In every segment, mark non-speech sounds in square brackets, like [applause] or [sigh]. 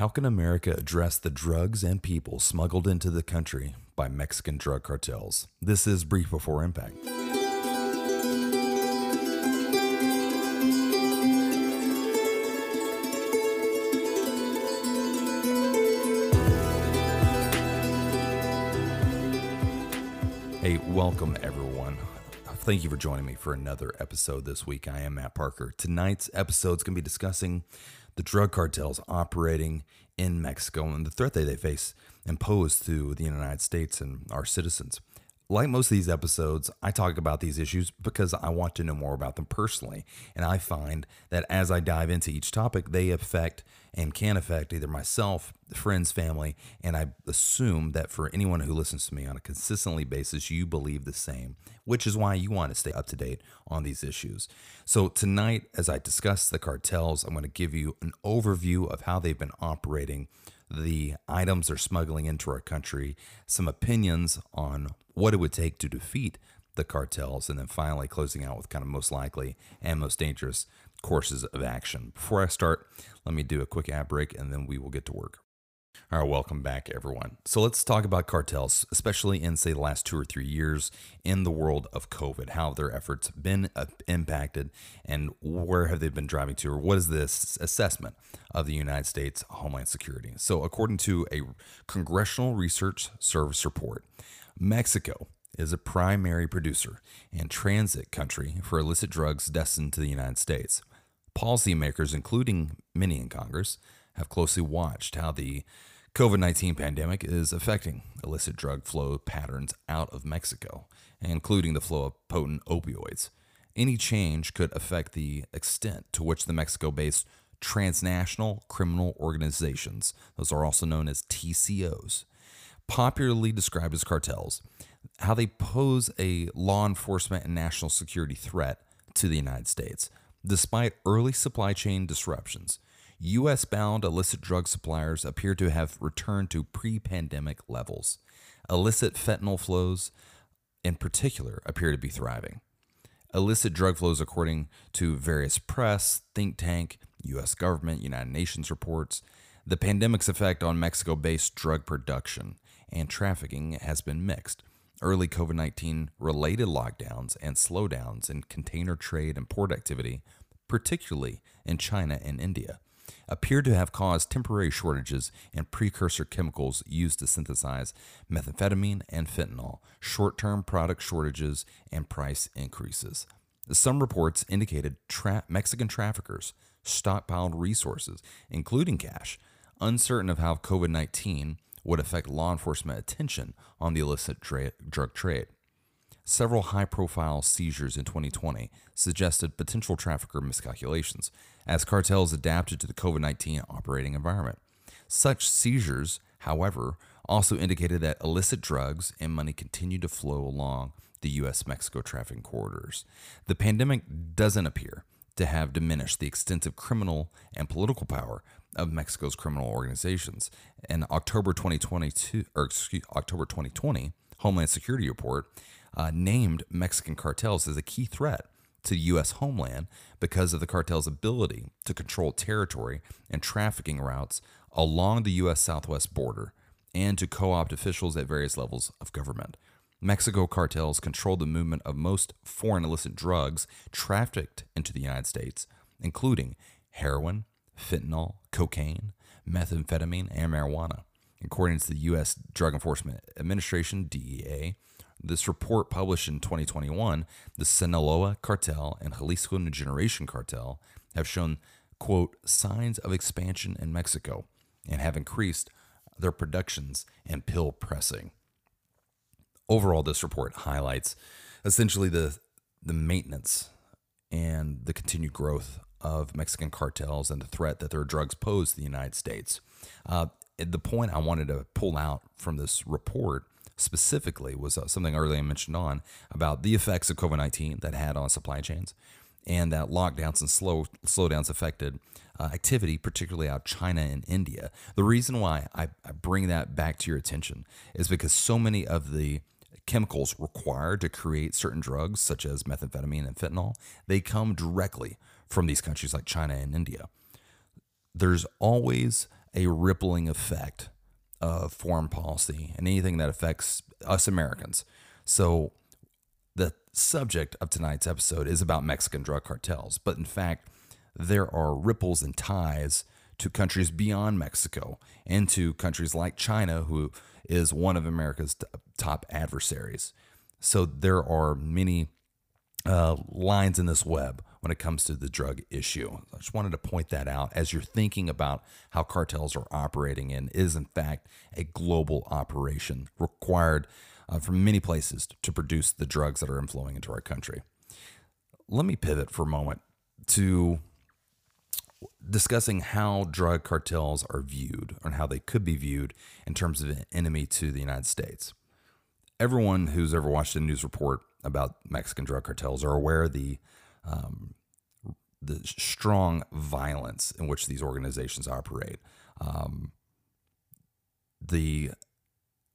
How can America address the drugs and people smuggled into the country by Mexican drug cartels? This is Brief Before Impact. Hey, welcome everyone. Thank you for joining me for another episode this week. I am Matt Parker. Tonight's episode is going to be discussing the drug cartels operating in Mexico and the threat that they face imposed to the United States and our citizens. Like most of these episodes, I talk about these issues because I want to know more about them personally. And I find that as I dive into each topic, they affect and can affect either myself, friends, family, and I assume that for anyone who listens to me on a consistently basis, you believe the same, which is why you want to stay up to date on these issues. So tonight, as I discuss the cartels, I'm going to give you an overview of how they've been operating the items they're smuggling into our country, some opinions on what it would take to defeat the cartels, and then finally closing out with kind of most likely and most dangerous courses of action. Before I start, let me do a quick ad break and then we will get to work. All right, welcome back, everyone. So let's talk about cartels, especially in, say, the last two or three years in the world of COVID. How have their efforts been uh, impacted and where have they been driving to, or what is this assessment of the United States Homeland Security? So, according to a Congressional Research Service report, Mexico is a primary producer and transit country for illicit drugs destined to the United States. Policymakers, including many in Congress, have closely watched how the COVID 19 pandemic is affecting illicit drug flow patterns out of Mexico, including the flow of potent opioids. Any change could affect the extent to which the Mexico based transnational criminal organizations, those are also known as TCOs, popularly described as cartels, how they pose a law enforcement and national security threat to the United States. Despite early supply chain disruptions, US bound illicit drug suppliers appear to have returned to pre pandemic levels. Illicit fentanyl flows, in particular, appear to be thriving. Illicit drug flows, according to various press, think tank, US government, United Nations reports, the pandemic's effect on Mexico based drug production and trafficking has been mixed. Early COVID 19 related lockdowns and slowdowns in container trade and port activity, particularly in China and India, appear to have caused temporary shortages in precursor chemicals used to synthesize methamphetamine and fentanyl, short term product shortages, and price increases. Some reports indicated tra- Mexican traffickers stockpiled resources, including cash, uncertain of how COVID 19 would affect law enforcement attention on the illicit tra- drug trade. Several high profile seizures in 2020 suggested potential trafficker miscalculations as cartels adapted to the COVID 19 operating environment. Such seizures, however, also indicated that illicit drugs and money continued to flow along the U.S. Mexico trafficking corridors. The pandemic doesn't appear to have diminished the extensive criminal and political power of Mexico's criminal organizations. An October 2022 or excuse, October 2020 Homeland Security report uh, named Mexican cartels as a key threat to U.S. homeland because of the cartel's ability to control territory and trafficking routes along the U.S. southwest border and to co opt officials at various levels of government. Mexico cartels control the movement of most foreign illicit drugs trafficked into the United States, including heroin, fentanyl, cocaine, methamphetamine, and marijuana. According to the U.S. Drug Enforcement Administration, DEA, this report published in 2021, the Sinaloa cartel and Jalisco New Generation cartel have shown, quote, signs of expansion in Mexico and have increased their productions and pill pressing. Overall, this report highlights essentially the, the maintenance and the continued growth of Mexican cartels and the threat that their drugs pose to the United States. Uh, the point I wanted to pull out from this report specifically was uh, something earlier I mentioned on about the effects of COVID 19 that had on supply chains and that lockdowns and slow slowdowns affected uh, activity, particularly out China and India. The reason why I, I bring that back to your attention is because so many of the chemicals required to create certain drugs, such as methamphetamine and fentanyl, they come directly from these countries like China and India. There's always a rippling effect of foreign policy and anything that affects us Americans. So, the subject of tonight's episode is about Mexican drug cartels, but in fact, there are ripples and ties to countries beyond Mexico and to countries like China, who is one of America's top adversaries. So, there are many uh, lines in this web when it comes to the drug issue. I just wanted to point that out as you're thinking about how cartels are operating and is in fact a global operation required uh, from many places to produce the drugs that are inflowing into our country. Let me pivot for a moment to discussing how drug cartels are viewed and how they could be viewed in terms of an enemy to the United States. Everyone who's ever watched a news report about Mexican drug cartels are aware of the um, the strong violence in which these organizations operate. Um, the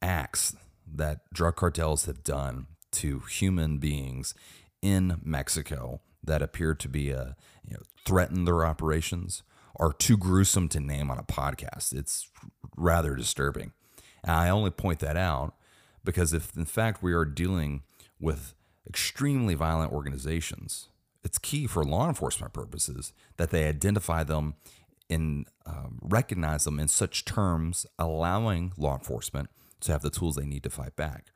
acts that drug cartels have done to human beings in Mexico that appear to be a you know, threaten their operations are too gruesome to name on a podcast. It's rather disturbing. And I only point that out because if in fact we are dealing with extremely violent organizations, it's key for law enforcement purposes that they identify them and um, recognize them in such terms, allowing law enforcement to have the tools they need to fight back.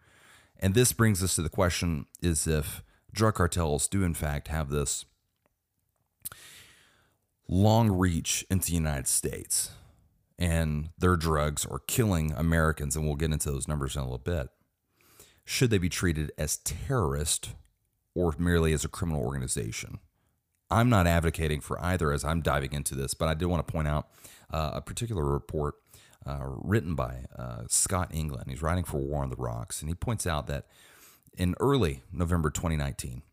And this brings us to the question is if drug cartels do in fact have this long reach into the United States and their drugs are killing Americans, and we'll get into those numbers in a little bit should they be treated as terrorist or merely as a criminal organization? I'm not advocating for either as I'm diving into this, but I did want to point out uh, a particular report uh, written by uh, Scott Englund. He's writing for War on the Rocks, and he points out that in early November 2019,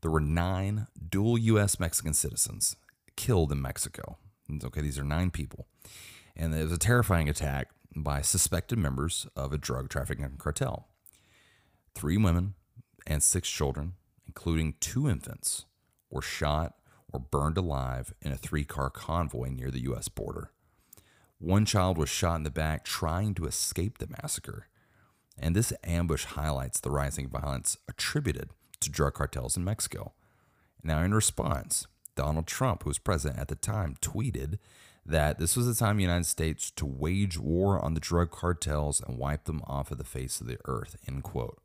there were nine dual U.S. Mexican citizens killed in Mexico. Okay, these are nine people. And it was a terrifying attack by suspected members of a drug trafficking cartel. Three women and six children, including two infants, were shot or burned alive in a three car convoy near the U.S. border. One child was shot in the back trying to escape the massacre. And this ambush highlights the rising violence attributed to drug cartels in Mexico. Now, in response, Donald Trump, who was president at the time, tweeted that this was the time the United States to wage war on the drug cartels and wipe them off of the face of the earth. End quote.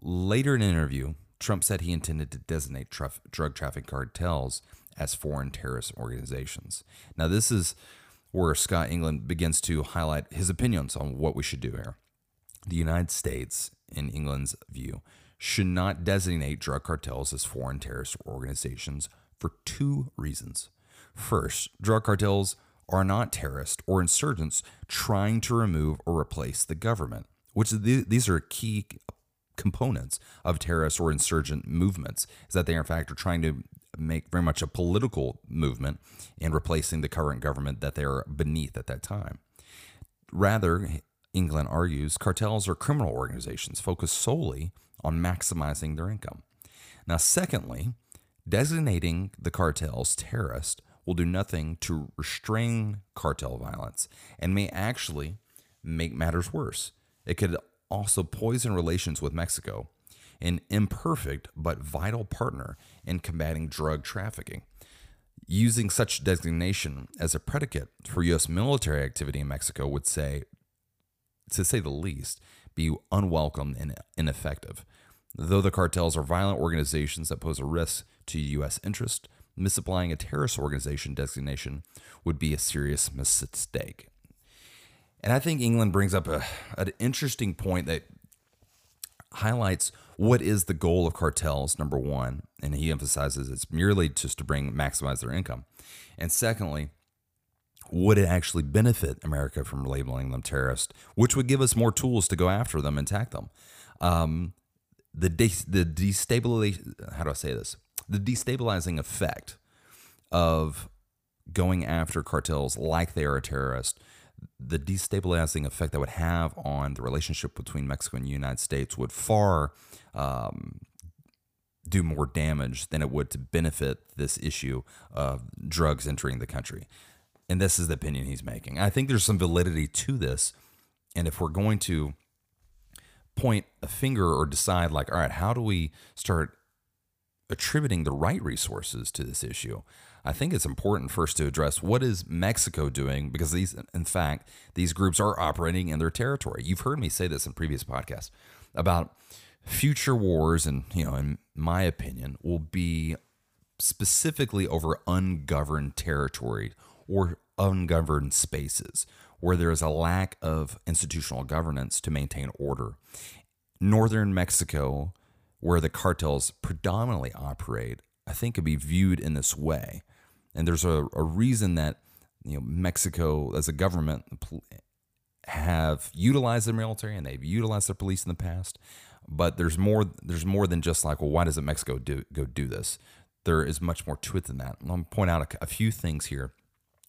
Later in an interview, Trump said he intended to designate drug trafficking cartels as foreign terrorist organizations. Now, this is where Scott Englund begins to highlight his opinions on what we should do here. The United States, in Englund's view, should not designate drug cartels as foreign terrorist organizations for two reasons. First, drug cartels are not terrorists or insurgents trying to remove or replace the government, which these are key components of terrorist or insurgent movements is that they in fact are trying to make very much a political movement in replacing the current government that they are beneath at that time. Rather, Englund argues cartels are criminal organizations focused solely on maximizing their income. Now, secondly, designating the cartels terrorist will do nothing to restrain cartel violence and may actually make matters worse. It could also poison relations with Mexico, an imperfect but vital partner in combating drug trafficking. Using such designation as a predicate for U.S. military activity in Mexico would say, to say the least, be unwelcome and ineffective. Though the cartels are violent organizations that pose a risk to U.S. interest, misapplying a terrorist organization designation would be a serious mistake. And I think Englund brings up a, an interesting point that highlights what is the goal of cartels, number one. And he emphasizes it's merely just to bring maximize their income. And secondly, would it actually benefit America from labeling them terrorist, which would give us more tools to go after them and attack them? Um, the de- the destabilization how do I say this? The destabilizing effect of going after cartels like they are a terrorist the destabilizing effect that would have on the relationship between Mexico and the United States would far um, do more damage than it would to benefit this issue of drugs entering the country. And this is the opinion he's making. I think there's some validity to this. And if we're going to point a finger or decide, like, all right, how do we start attributing the right resources to this issue? I think it's important first to address what is Mexico doing because these, in fact, these groups are operating in their territory. You've heard me say this in previous podcasts about future wars, and you know, in my opinion, will be specifically over ungoverned territory or ungoverned spaces where there is a lack of institutional governance to maintain order. Northern Mexico, where the cartels predominantly operate, I think could be viewed in this way. And there's a, a reason that you know Mexico as a government have utilized their military and they've utilized their police in the past. But there's more. There's more than just like, well, why doesn't Mexico do go do this? There is much more to it than that. I'm to point out a, a few things here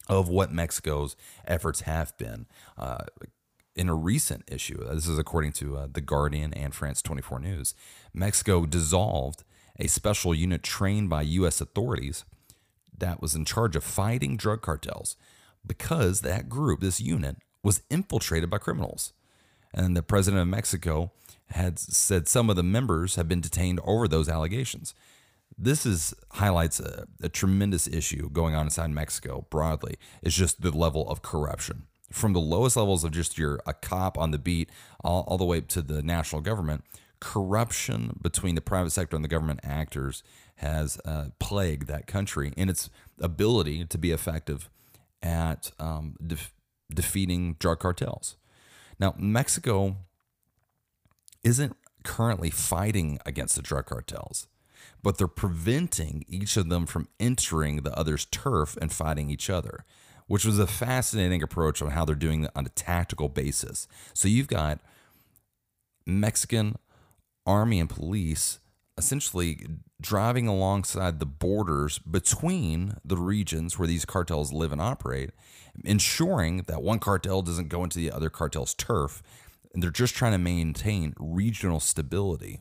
of what Mexico's efforts have been. Uh, in a recent issue, this is according to uh, The Guardian and France 24 News, Mexico dissolved a special unit trained by U.S. authorities that was in charge of fighting drug cartels because that group, this unit, was infiltrated by criminals. And the president of Mexico had said some of the members have been detained over those allegations. This is highlights a, a tremendous issue going on inside Mexico broadly. It's just the level of corruption from the lowest levels of just your a cop on the beat all, all the way to the national government corruption between the private sector and the government actors has uh, plagued that country in its ability to be effective at um, def- defeating drug cartels. Now, Mexico isn't currently fighting against the drug cartels, but they're preventing each of them from entering the other's turf and fighting each other, which was a fascinating approach on how they're doing it on a tactical basis. So you've got Mexican army and police essentially driving alongside the borders between the regions where these cartels live and operate, ensuring that one cartel doesn't go into the other cartel's turf. And they're just trying to maintain regional stability.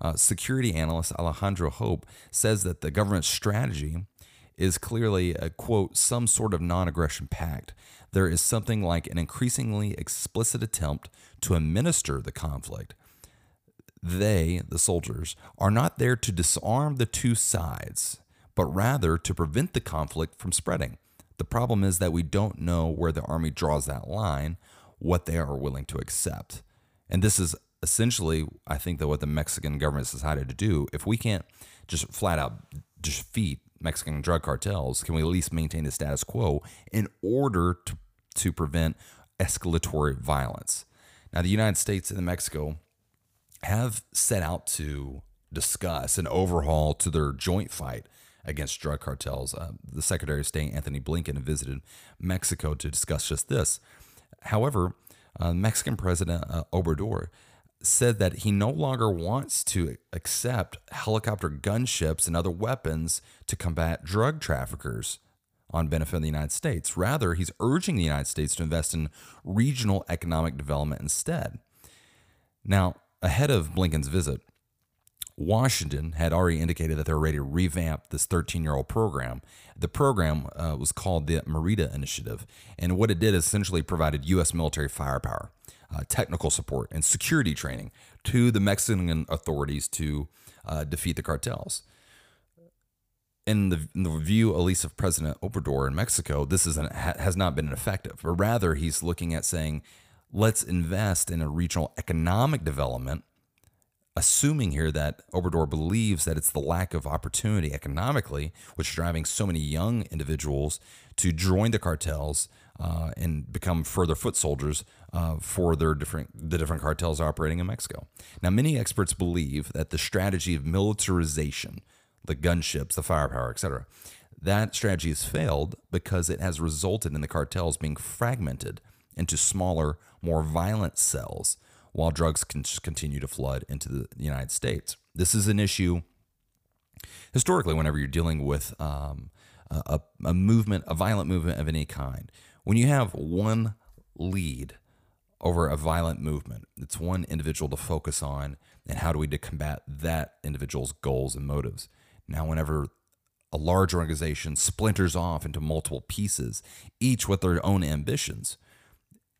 Uh, security analyst Alejandro Hope says that the government's strategy is clearly a quote, some sort of non aggression pact. There is something like an increasingly explicit attempt to administer the conflict they, the soldiers, are not there to disarm the two sides, but rather to prevent the conflict from spreading. The problem is that we don't know where the army draws that line, what they are willing to accept. And this is essentially, I think, that what the Mexican government has decided to do. If we can't just flat out defeat Mexican drug cartels, can we at least maintain the status quo in order to, to prevent escalatory violence? Now, the United States and Mexico have set out to discuss an overhaul to their joint fight against drug cartels. Uh, the Secretary of State, Antony Blinken, visited Mexico to discuss just this. However, uh, Mexican President uh, Obrador said that he no longer wants to accept helicopter gunships and other weapons to combat drug traffickers on benefit of the United States. Rather, he's urging the United States to invest in regional economic development instead. Now, Ahead of Blinken's visit, Washington had already indicated that they were ready to revamp this 13 year old program. The program uh, was called the Merida Initiative, and what it did essentially provided U.S. military firepower, uh, technical support, and security training to the Mexican authorities to uh, defeat the cartels. In the, in the, view, at least of President Obrador in Mexico, this is an, has not been effective, but rather he's looking at saying, let's invest in a regional economic development, assuming here that Obrador believes that it's the lack of opportunity economically which is driving so many young individuals to join the cartels uh, and become further foot soldiers uh, for their different the different cartels operating in Mexico. Now, many experts believe that the strategy of militarization, the gunships, the firepower, etc., that strategy has failed because it has resulted in the cartels being fragmented into smaller, more violent cells while drugs can continue to flood into the United States. This is an issue historically whenever you're dealing with um, a, a movement, a violent movement of any kind. When you have one lead over a violent movement, it's one individual to focus on, and how do we combat that individual's goals and motives. Now, whenever a large organization splinters off into multiple pieces, each with their own ambitions.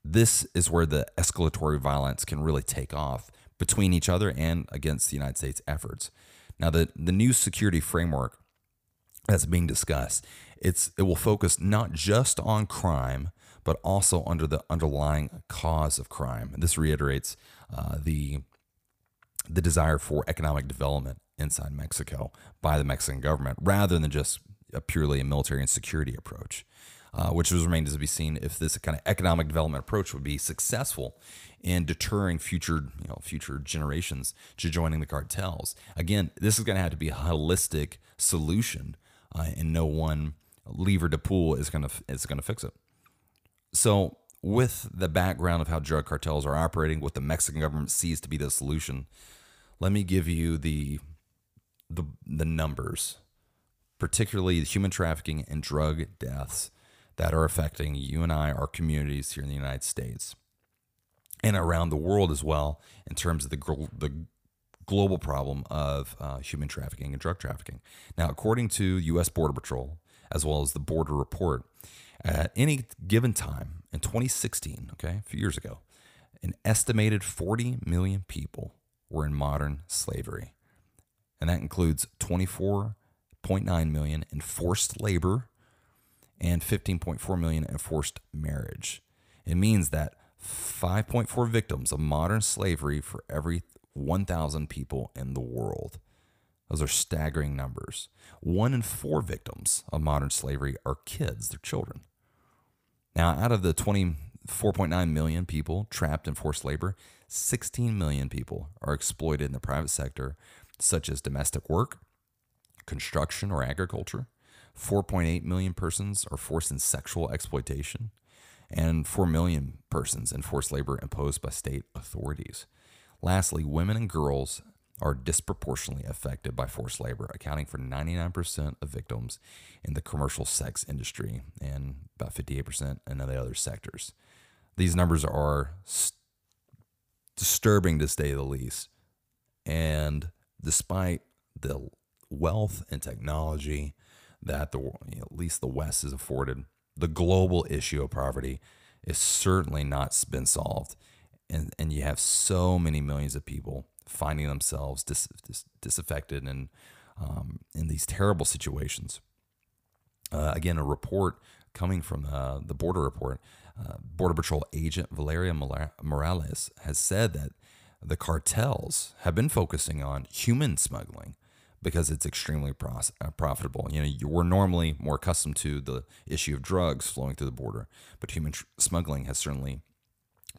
This is where the escalatory violence can really take off between each other and against the United States efforts. Now, the, the new security framework that's being discussed, it's it will focus not just on crime, but also under the underlying cause of crime. This reiterates uh, the the desire for economic development inside Mexico by the Mexican government, rather than just a purely a military and security approach. Uh, which was remains to be seen if this kind of economic development approach would be successful in deterring future you know future generations to joining the cartels. Again, this is going to have to be a holistic solution, uh, and no one lever to pull is going to is going to fix it. So, with the background of how drug cartels are operating, what the Mexican government sees to be the solution, let me give you the the, the numbers, particularly the human trafficking and drug deaths that are affecting you and I, our communities here in the United States and around the world as well, in terms of the the global problem of uh, human trafficking and drug trafficking. Now, according to U.S. Border Patrol, as well as the Border Report, at any given time in 2016, okay, a few years ago, an estimated 40 million people were in modern slavery. And that includes 24.9 million in forced labor and 15.4 million in forced marriage. It means that 5.4 victims of modern slavery for every 1,000 people in the world. Those are staggering numbers. One in four victims of modern slavery are kids, they're children. Now, out of the 24.9 million people trapped in forced labor, 16 million people are exploited in the private sector, such as domestic work, construction, or agriculture. 4.8 million persons are forced in sexual exploitation, and 4 million persons in forced labor imposed by state authorities. Lastly, women and girls are disproportionately affected by forced labor, accounting for 99% of victims in the commercial sex industry and about 58% in the other sectors. These numbers are st- disturbing to say the least. And despite the wealth and technology that the at least the West is afforded, the global issue of poverty is certainly not been solved. And, and you have so many millions of people finding themselves dis, dis, disaffected and um, in these terrible situations. Uh, again, a report coming from uh, the Border Report, uh, Border Patrol agent Valeria Morales has said that the cartels have been focusing on human smuggling because it's extremely uh, profitable. You know, you, we're normally more accustomed to the issue of drugs flowing through the border, but human tr- smuggling has certainly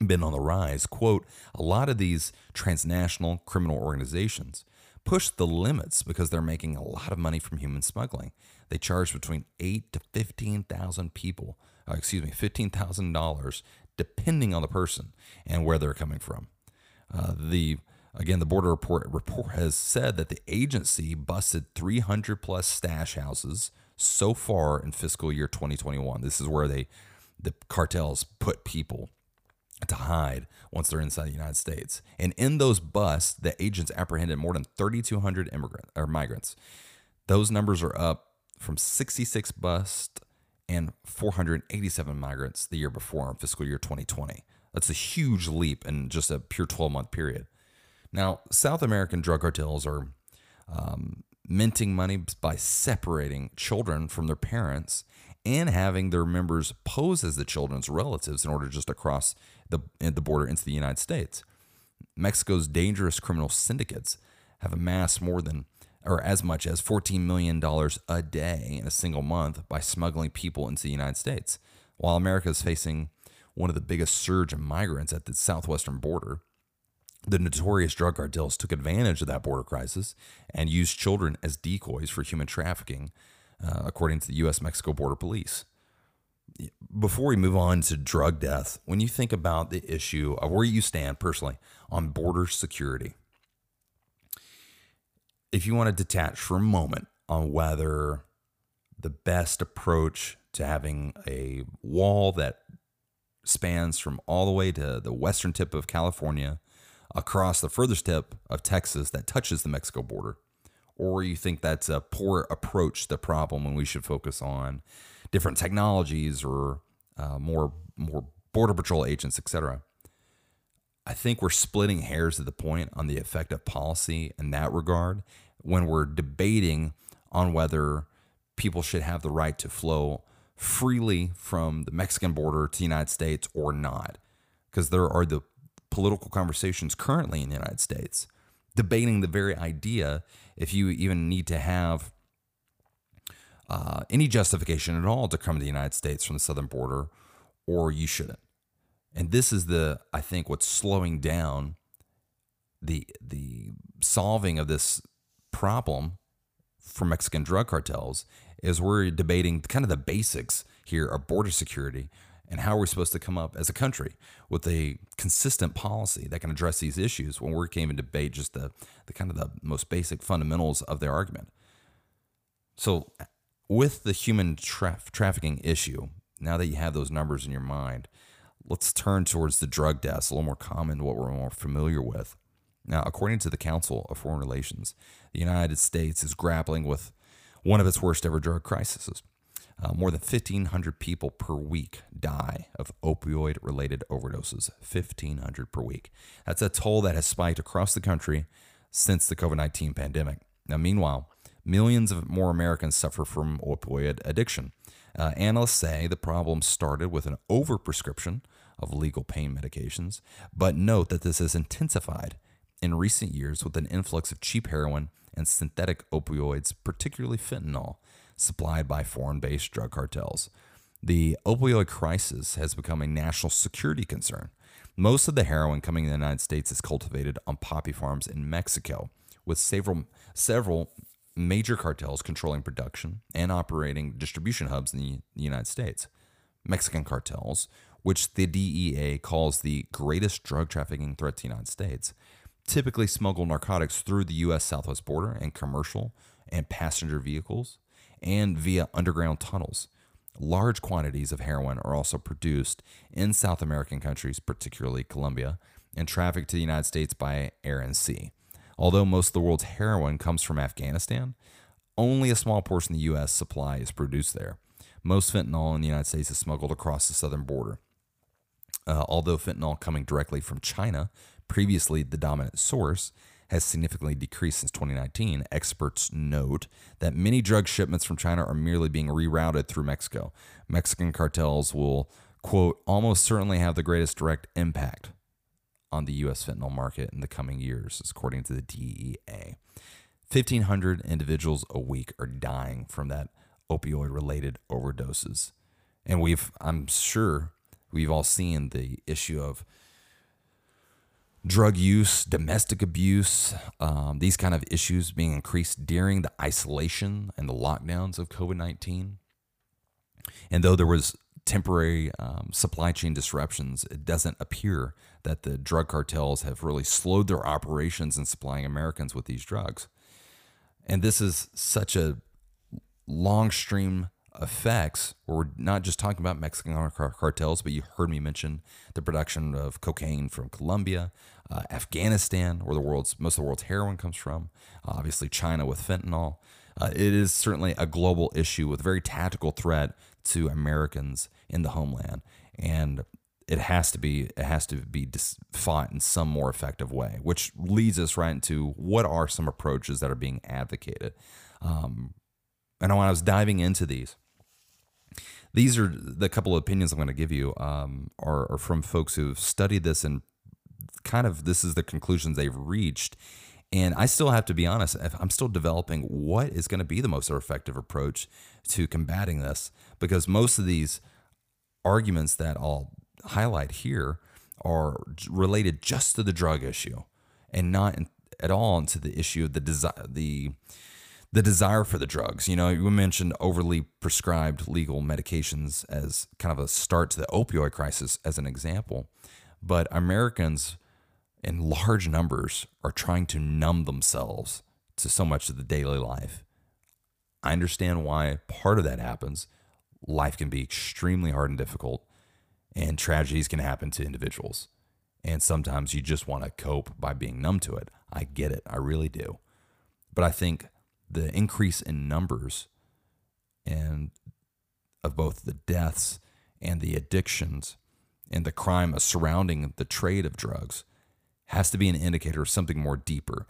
been on the rise. Quote, a lot of these transnational criminal organizations push the limits because they're making a lot of money from human smuggling. They charge between eight to fifteen thousand people, uh, excuse me, fifteen thousand dollars, depending on the person and where they're coming from. Uh, the again, the border report report has said that the agency busted 300 plus stash houses so far in fiscal year 2021. This is where they the cartels put people to hide once they're inside the United States. And in those busts, the agents apprehended more than 3,200 immigrant or migrants. Those numbers are up from 66 busts and 487 migrants the year before in fiscal year 2020. That's a huge leap in just a pure 12 month period. Now, South American drug cartels are um, minting money by separating children from their parents and having their members pose as the children's relatives in order just to cross the, the border into the United States. Mexico's dangerous criminal syndicates have amassed more than or as much as $14 million a day in a single month by smuggling people into the United States. While America is facing one of the biggest surge of migrants at the southwestern border, the notorious drug cartels took advantage of that border crisis and used children as decoys for human trafficking, uh, according to the U.S. Mexico Border Police before we move on to drug death, when you think about the issue of where you stand personally on border security, if you want to detach for a moment on whether the best approach to having a wall that spans from all the way to the western tip of California across the furthest tip of Texas that touches the Mexico border, or you think that's a poor approach to the problem when we should focus on different technologies or uh, more more border patrol agents, etc. I think we're splitting hairs at the point on the effect of policy in that regard when we're debating on whether people should have the right to flow freely from the Mexican border to the United States or not. Because there are the political conversations currently in the United States debating the very idea if you even need to have uh, any justification at all to come to the United States from the southern border, or you shouldn't. And this is the, I think, what's slowing down the the solving of this problem for Mexican drug cartels is we're debating kind of the basics here of border security and how are we're supposed to come up as a country with a consistent policy that can address these issues when we can't even debate just the, the kind of the most basic fundamentals of their argument. So, with the human tra- trafficking issue, now that you have those numbers in your mind, let's turn towards the drug deaths, a little more common, to what we're more familiar with. Now, according to the Council of Foreign Relations, the United States is grappling with one of its worst ever drug crises. Uh, more than 1,500 people per week die of opioid related overdoses. 1,500 per week. That's a toll that has spiked across the country since the COVID 19 pandemic. Now, meanwhile, millions of more Americans suffer from opioid addiction. Uh, analysts say the problem started with an overprescription of legal pain medications, but note that this has intensified in recent years with an influx of cheap heroin and synthetic opioids, particularly fentanyl, supplied by foreign based drug cartels. The opioid crisis has become a national security concern. Most of the heroin coming in the United States is cultivated on poppy farms in Mexico, with several, several major cartels controlling production and operating distribution hubs in the United States. Mexican cartels, which the DEA calls the greatest drug trafficking threat to the United States, typically smuggle narcotics through the U.S. southwest border in commercial and passenger vehicles and via underground tunnels. Large quantities of heroin are also produced in South American countries, particularly Colombia, and trafficked to the United States by air and sea. Although most of the world's heroin comes from Afghanistan, only a small portion of the U.S. supply is produced there. Most fentanyl in the United States is smuggled across the southern border. Uh, although fentanyl coming directly from China, previously the dominant source, has significantly decreased since 2019, experts note that many drug shipments from China are merely being rerouted through Mexico. Mexican cartels will, quote, almost certainly have the greatest direct impact on the U.S. fentanyl market in the coming years, according to the DEA. 1,500 individuals a week are dying from that opioid related overdoses. And we've, I'm sure, we've all seen the issue of drug use, domestic abuse, um, these kind of issues being increased during the isolation and the lockdowns of COVID 19. And though there was temporary um, supply chain disruptions, it doesn't appear that the drug cartels have really slowed their operations in supplying Americans with these drugs. And this is such a long stream effects, we're not just talking about Mexican cartels, but you heard me mention the production of cocaine from Colombia, uh, Afghanistan, where the world's most of the world's heroin comes from. Uh, obviously, China with fentanyl. Uh, it is certainly a global issue with very tactical threat to Americans in the homeland, and it has to be it has to be fought in some more effective way. Which leads us right into what are some approaches that are being advocated. Um, and when I was diving into these, these are the couple of opinions I'm going to give you um, are, are from folks who've studied this and kind of this is the conclusions they've reached. And I still have to be honest, I'm still developing what is going to be the most effective approach to combating this because most of these arguments that I'll highlight here are related just to the drug issue and not at all into the issue of the desire, the the desire for the drugs. You know, you mentioned overly prescribed legal medications as kind of a start to the opioid crisis as an example, but Americans in large numbers are trying to numb themselves to so much of the daily life. I understand why part of that happens. Life can be extremely hard and difficult, and tragedies can happen to individuals. And sometimes you just want to cope by being numb to it. I get it. I really do. But I think the increase in numbers and of both the deaths and the addictions and the crime surrounding the trade of drugs has to be an indicator of something more deeper.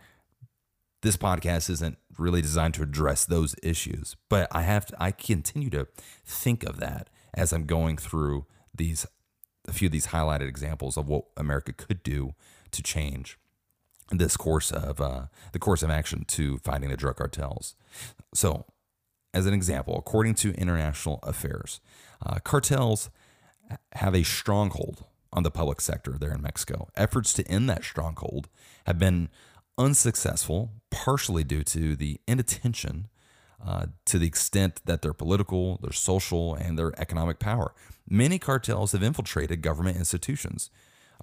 This podcast isn't really designed to address those issues, but I have to, I continue to think of that as I'm going through these a few of these highlighted examples of what America could do to change this course of uh, the course of action to fighting the drug cartels. So, as an example, according to International Affairs, uh, cartels have a stronghold on the public sector there in Mexico. Efforts to end that stronghold have been unsuccessful, partially due to the inattention uh, to the extent that their political, their social, and their economic power. Many cartels have infiltrated government institutions.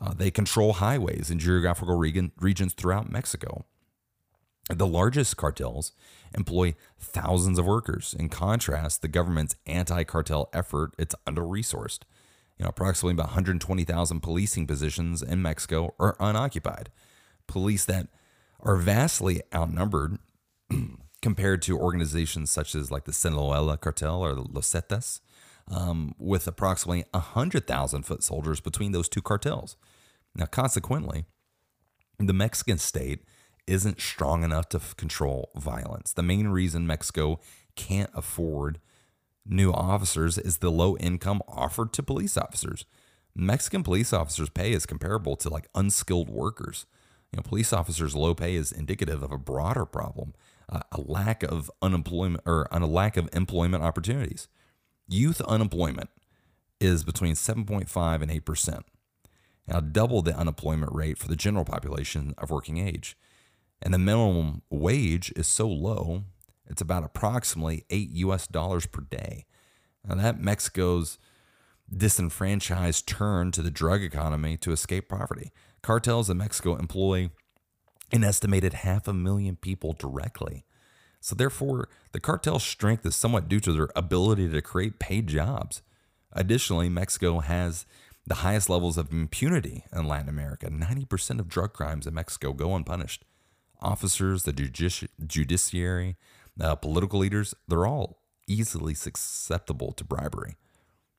Uh, they control highways in geographical region, regions throughout Mexico. The largest cartels employ thousands of workers. In contrast, the government's anti-cartel effort it's under-resourced. You know, approximately about 120,000 policing positions in Mexico are unoccupied. Police that are vastly outnumbered [clears throat] compared to organizations such as like the Sinaloa cartel or the Los Zetas, um, with approximately 100,000 foot soldiers between those two cartels. Now, consequently, the Mexican state isn't strong enough to f- control violence. The main reason Mexico can't afford new officers is the low income offered to police officers. Mexican police officers' pay is comparable to like unskilled workers. You know, police officers' low pay is indicative of a broader problem, uh, a lack of unemployment or a lack of employment opportunities. Youth unemployment is between 7.5 and 8 percent. Now, double the unemployment rate for the general population of working age. And the minimum wage is so low it's about approximately eight US dollars per day. Now, that Mexico's disenfranchised turn to the drug economy to escape poverty. Cartels in Mexico employ an estimated half a million people directly. So, therefore, the cartel's strength is somewhat due to their ability to create paid jobs. Additionally, Mexico has the highest levels of impunity in Latin America. 90% of drug crimes in Mexico go unpunished. Officers, the judici- judiciary, uh, political leaders, they're all easily susceptible to bribery.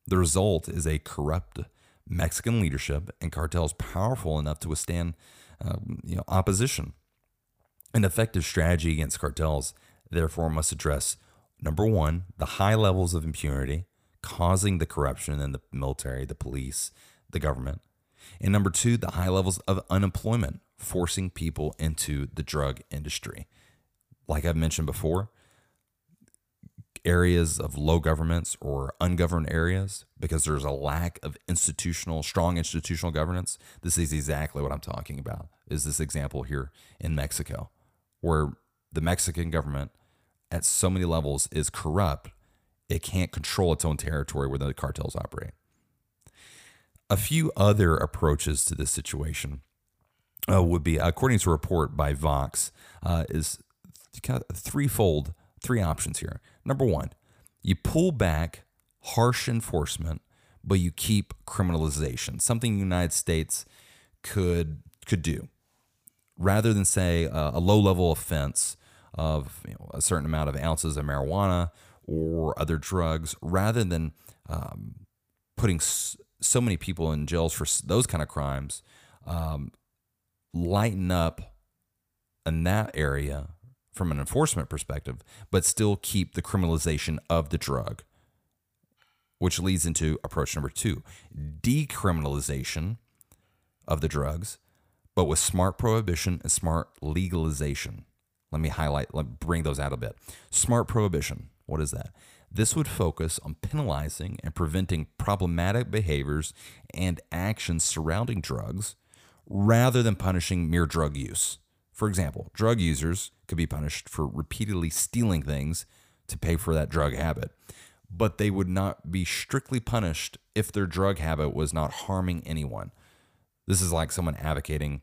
The result is a corrupt Mexican leadership and cartels powerful enough to withstand um, you know, opposition. An effective strategy against cartels, therefore, must address number one, the high levels of impunity causing the corruption in the military, the police, the government. And number two, the high levels of unemployment, forcing people into the drug industry like I've mentioned before, areas of low governments or ungoverned areas because there's a lack of institutional strong institutional governance this is exactly what i'm talking about is this example here in mexico where the mexican government at so many levels is corrupt it can't control its own territory where the cartels operate a few other approaches to this situation uh, would be according to a report by vox uh, is kind of threefold, three options here. Number one, you pull back harsh enforcement, but you keep criminalization, something the United States could could do, rather than say uh, a low level offense of you know, a certain amount of ounces of marijuana or other drugs, rather than um, putting so many people in jails for those kind of crimes. Um, lighten up in that area from an enforcement perspective, but still keep the criminalization of the drug, which leads into approach number two decriminalization of the drugs, but with smart prohibition and smart legalization. Let me highlight, let me bring those out a bit. Smart prohibition, what is that? This would focus on penalizing and preventing problematic behaviors and actions surrounding drugs rather than punishing mere drug use. For example, drug users could be punished for repeatedly stealing things to pay for that drug habit, but they would not be strictly punished if their drug habit was not harming anyone. This is like someone advocating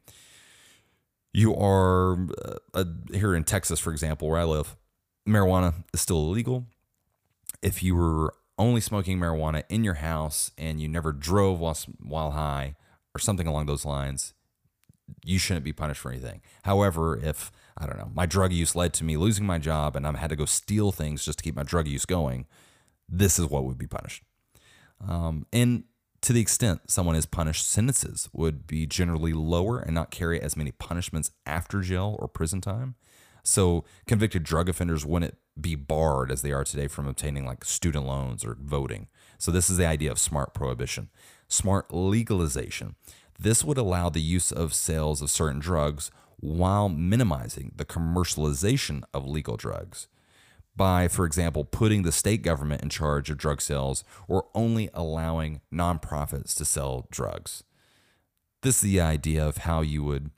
you are uh, uh, here in Texas, for example, where I live, marijuana is still illegal. If you were only smoking marijuana in your house and you never drove while, while high or something along those lines, you shouldn't be punished for anything. However, if I don't know, my drug use led to me losing my job and I had to go steal things just to keep my drug use going, this is what would be punished. Um, and to the extent someone is punished, sentences would be generally lower and not carry as many punishments after jail or prison time. So convicted drug offenders wouldn't be barred as they are today from obtaining like student loans or voting. So this is the idea of smart prohibition. Smart legalization. This would allow the use of sales of certain drugs while minimizing the commercialization of legal drugs by, for example, putting the state government in charge of drug sales or only allowing nonprofits to sell drugs. This is the idea of how you would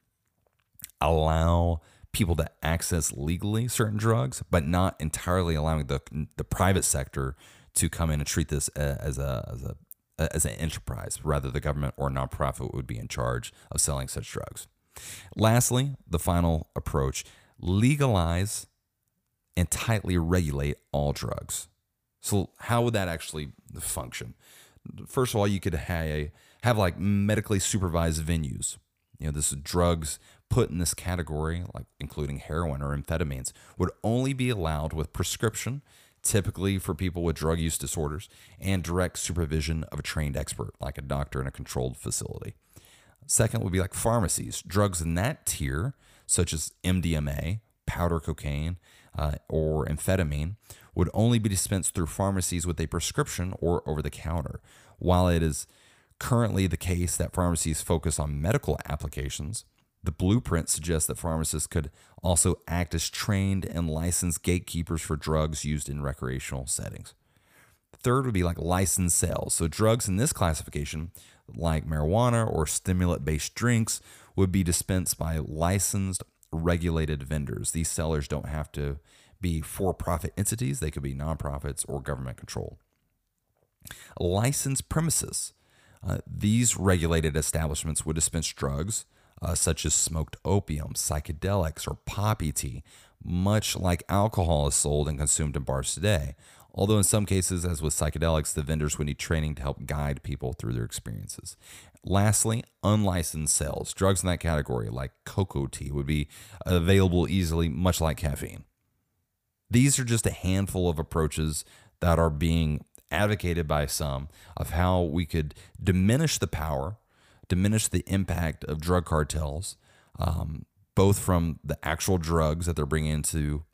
allow people to access legally certain drugs, but not entirely allowing the, the private sector to come in and treat this as a, as a as an enterprise. Rather, the government or nonprofit would be in charge of selling such drugs. Lastly, the final approach legalize and tightly regulate all drugs. So, how would that actually function? First of all, you could have, have like medically supervised venues. You know, this drugs put in this category, like including heroin or amphetamines, would only be allowed with prescription, typically for people with drug use disorders, and direct supervision of a trained expert, like a doctor in a controlled facility. Second would be like pharmacies. Drugs in that tier, such as MDMA, powder cocaine, uh, or amphetamine, would only be dispensed through pharmacies with a prescription or over the counter. While it is currently the case that pharmacies focus on medical applications, the blueprint suggests that pharmacists could also act as trained and licensed gatekeepers for drugs used in recreational settings. Third would be like licensed sales. So, drugs in this classification like marijuana or stimulant based drinks would be dispensed by licensed, regulated vendors. These sellers don't have to be for profit entities, they could be nonprofits or government controlled. Licensed premises. Uh, these regulated establishments would dispense drugs uh, such as smoked opium, psychedelics, or poppy tea, much like alcohol is sold and consumed in bars today. Although, in some cases, as with psychedelics, the vendors would need training to help guide people through their experiences. Lastly, unlicensed sales. Drugs in that category, like coca tea, would be available easily, much like caffeine. These are just a handful of approaches that are being advocated by some of how we could diminish the power, diminish the impact of drug cartels, um, both from the actual drugs that they're bringing into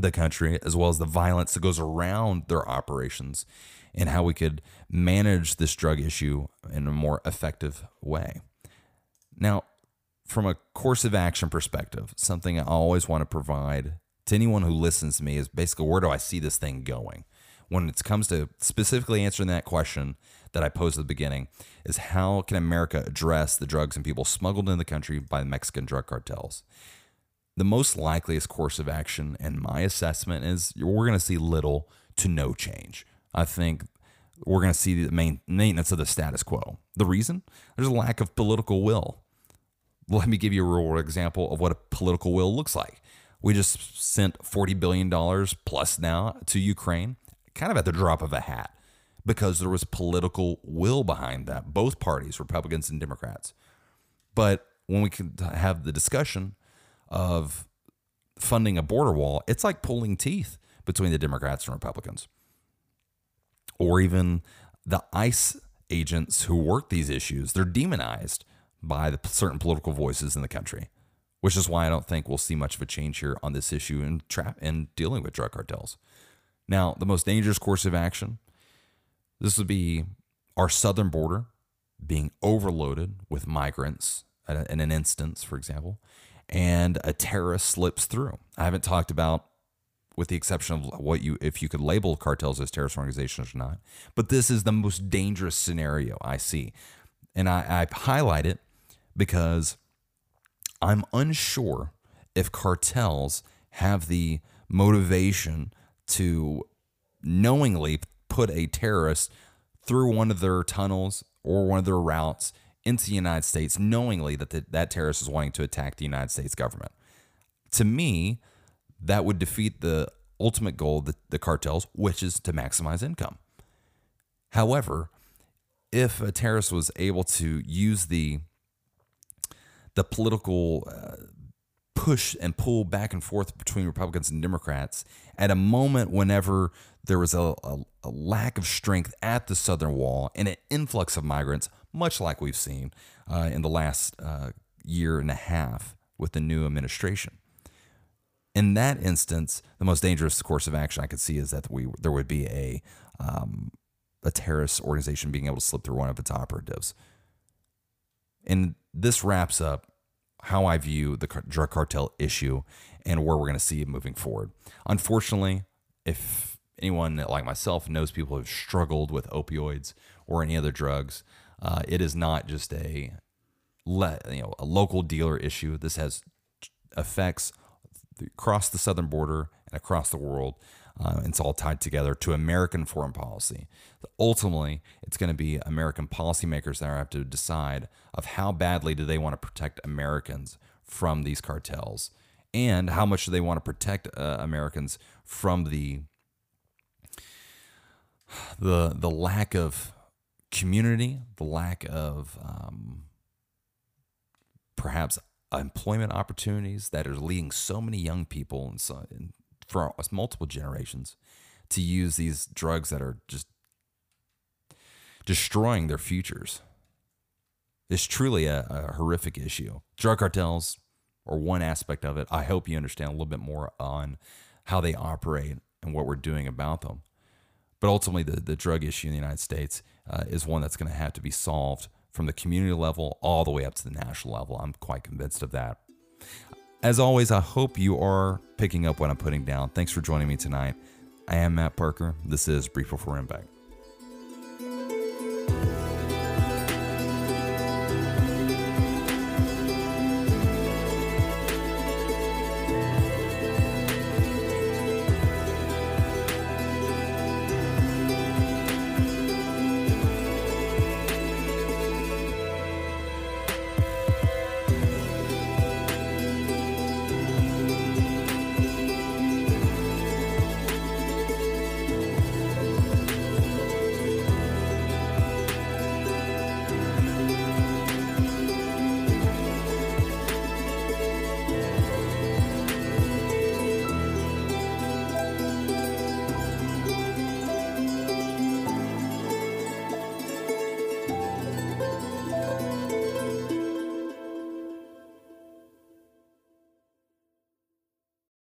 the country, as well as the violence that goes around their operations, and how we could manage this drug issue in a more effective way. Now, from a course of action perspective, something I always want to provide to anyone who listens to me is basically where do I see this thing going? When it comes to specifically answering that question that I posed at the beginning, is how can America address the drugs and people smuggled in the country by the Mexican drug cartels? The most likeliest course of action, and my assessment is we're going to see little to no change. I think we're going to see the main maintenance of the status quo. The reason? There's a lack of political will. Let me give you a real example of what a political will looks like. We just sent $40 billion plus now to Ukraine, kind of at the drop of a hat, because there was political will behind that, both parties, Republicans and Democrats. But when we can have the discussion of funding a border wall, it's like pulling teeth between the Democrats and Republicans. Or even the ICE agents who work these issues, they're demonized by the certain political voices in the country, which is why I don't think we'll see much of a change here on this issue in trap in dealing with drug cartels. Now, the most dangerous course of action, this would be our southern border being overloaded with migrants in an instance, for example, and a terrorist slips through. I haven't talked about with the exception of what you if you could label cartels as terrorist organizations or not. But this is the most dangerous scenario I see. And I, I highlight it because I'm unsure if cartels have the motivation to knowingly put a terrorist through one of their tunnels or one of their routes into the United States knowingly that the, that terrorist is wanting to attack the United States government. To me, that would defeat the ultimate goal of the, the cartels, which is to maximize income. However, if a terrorist was able to use the the political uh, push and pull back and forth between Republicans and Democrats at a moment whenever there was a, a, a, lack of strength at the southern wall and an influx of migrants, much like we've seen uh, in the last uh, year and a half with the new administration. In that instance, the most dangerous course of action I could see is that we there would be a um, a terrorist organization being able to slip through one of its operatives. And this wraps up how I view the drug cartel issue and where we're going to see it moving forward. Unfortunately, if anyone like myself knows people who have struggled with opioids or any other drugs, uh, it is not just a let you know a local dealer issue. This has effects across the southern border and across the world. Uh, it's all tied together to American foreign policy. Ultimately, it's going to be American policymakers that are have to decide of how badly do they want to protect Americans from these cartels, and how much do they want to protect uh, Americans from the the the lack of community, the lack of um, perhaps employment opportunities that are leading so many young people and so and for multiple generations to use these drugs that are just destroying their futures. It's truly a, a horrific issue. Drug cartels are one aspect of it. I hope you understand a little bit more on how they operate and what we're doing about them. But ultimately, the, the drug issue in the United States uh, is one that's going to have to be solved from the community level all the way up to the national level. I'm quite convinced of that. As always, I hope you are picking up what I'm putting down. Thanks for joining me tonight. I am Matt Parker. This is Brief Before Impact.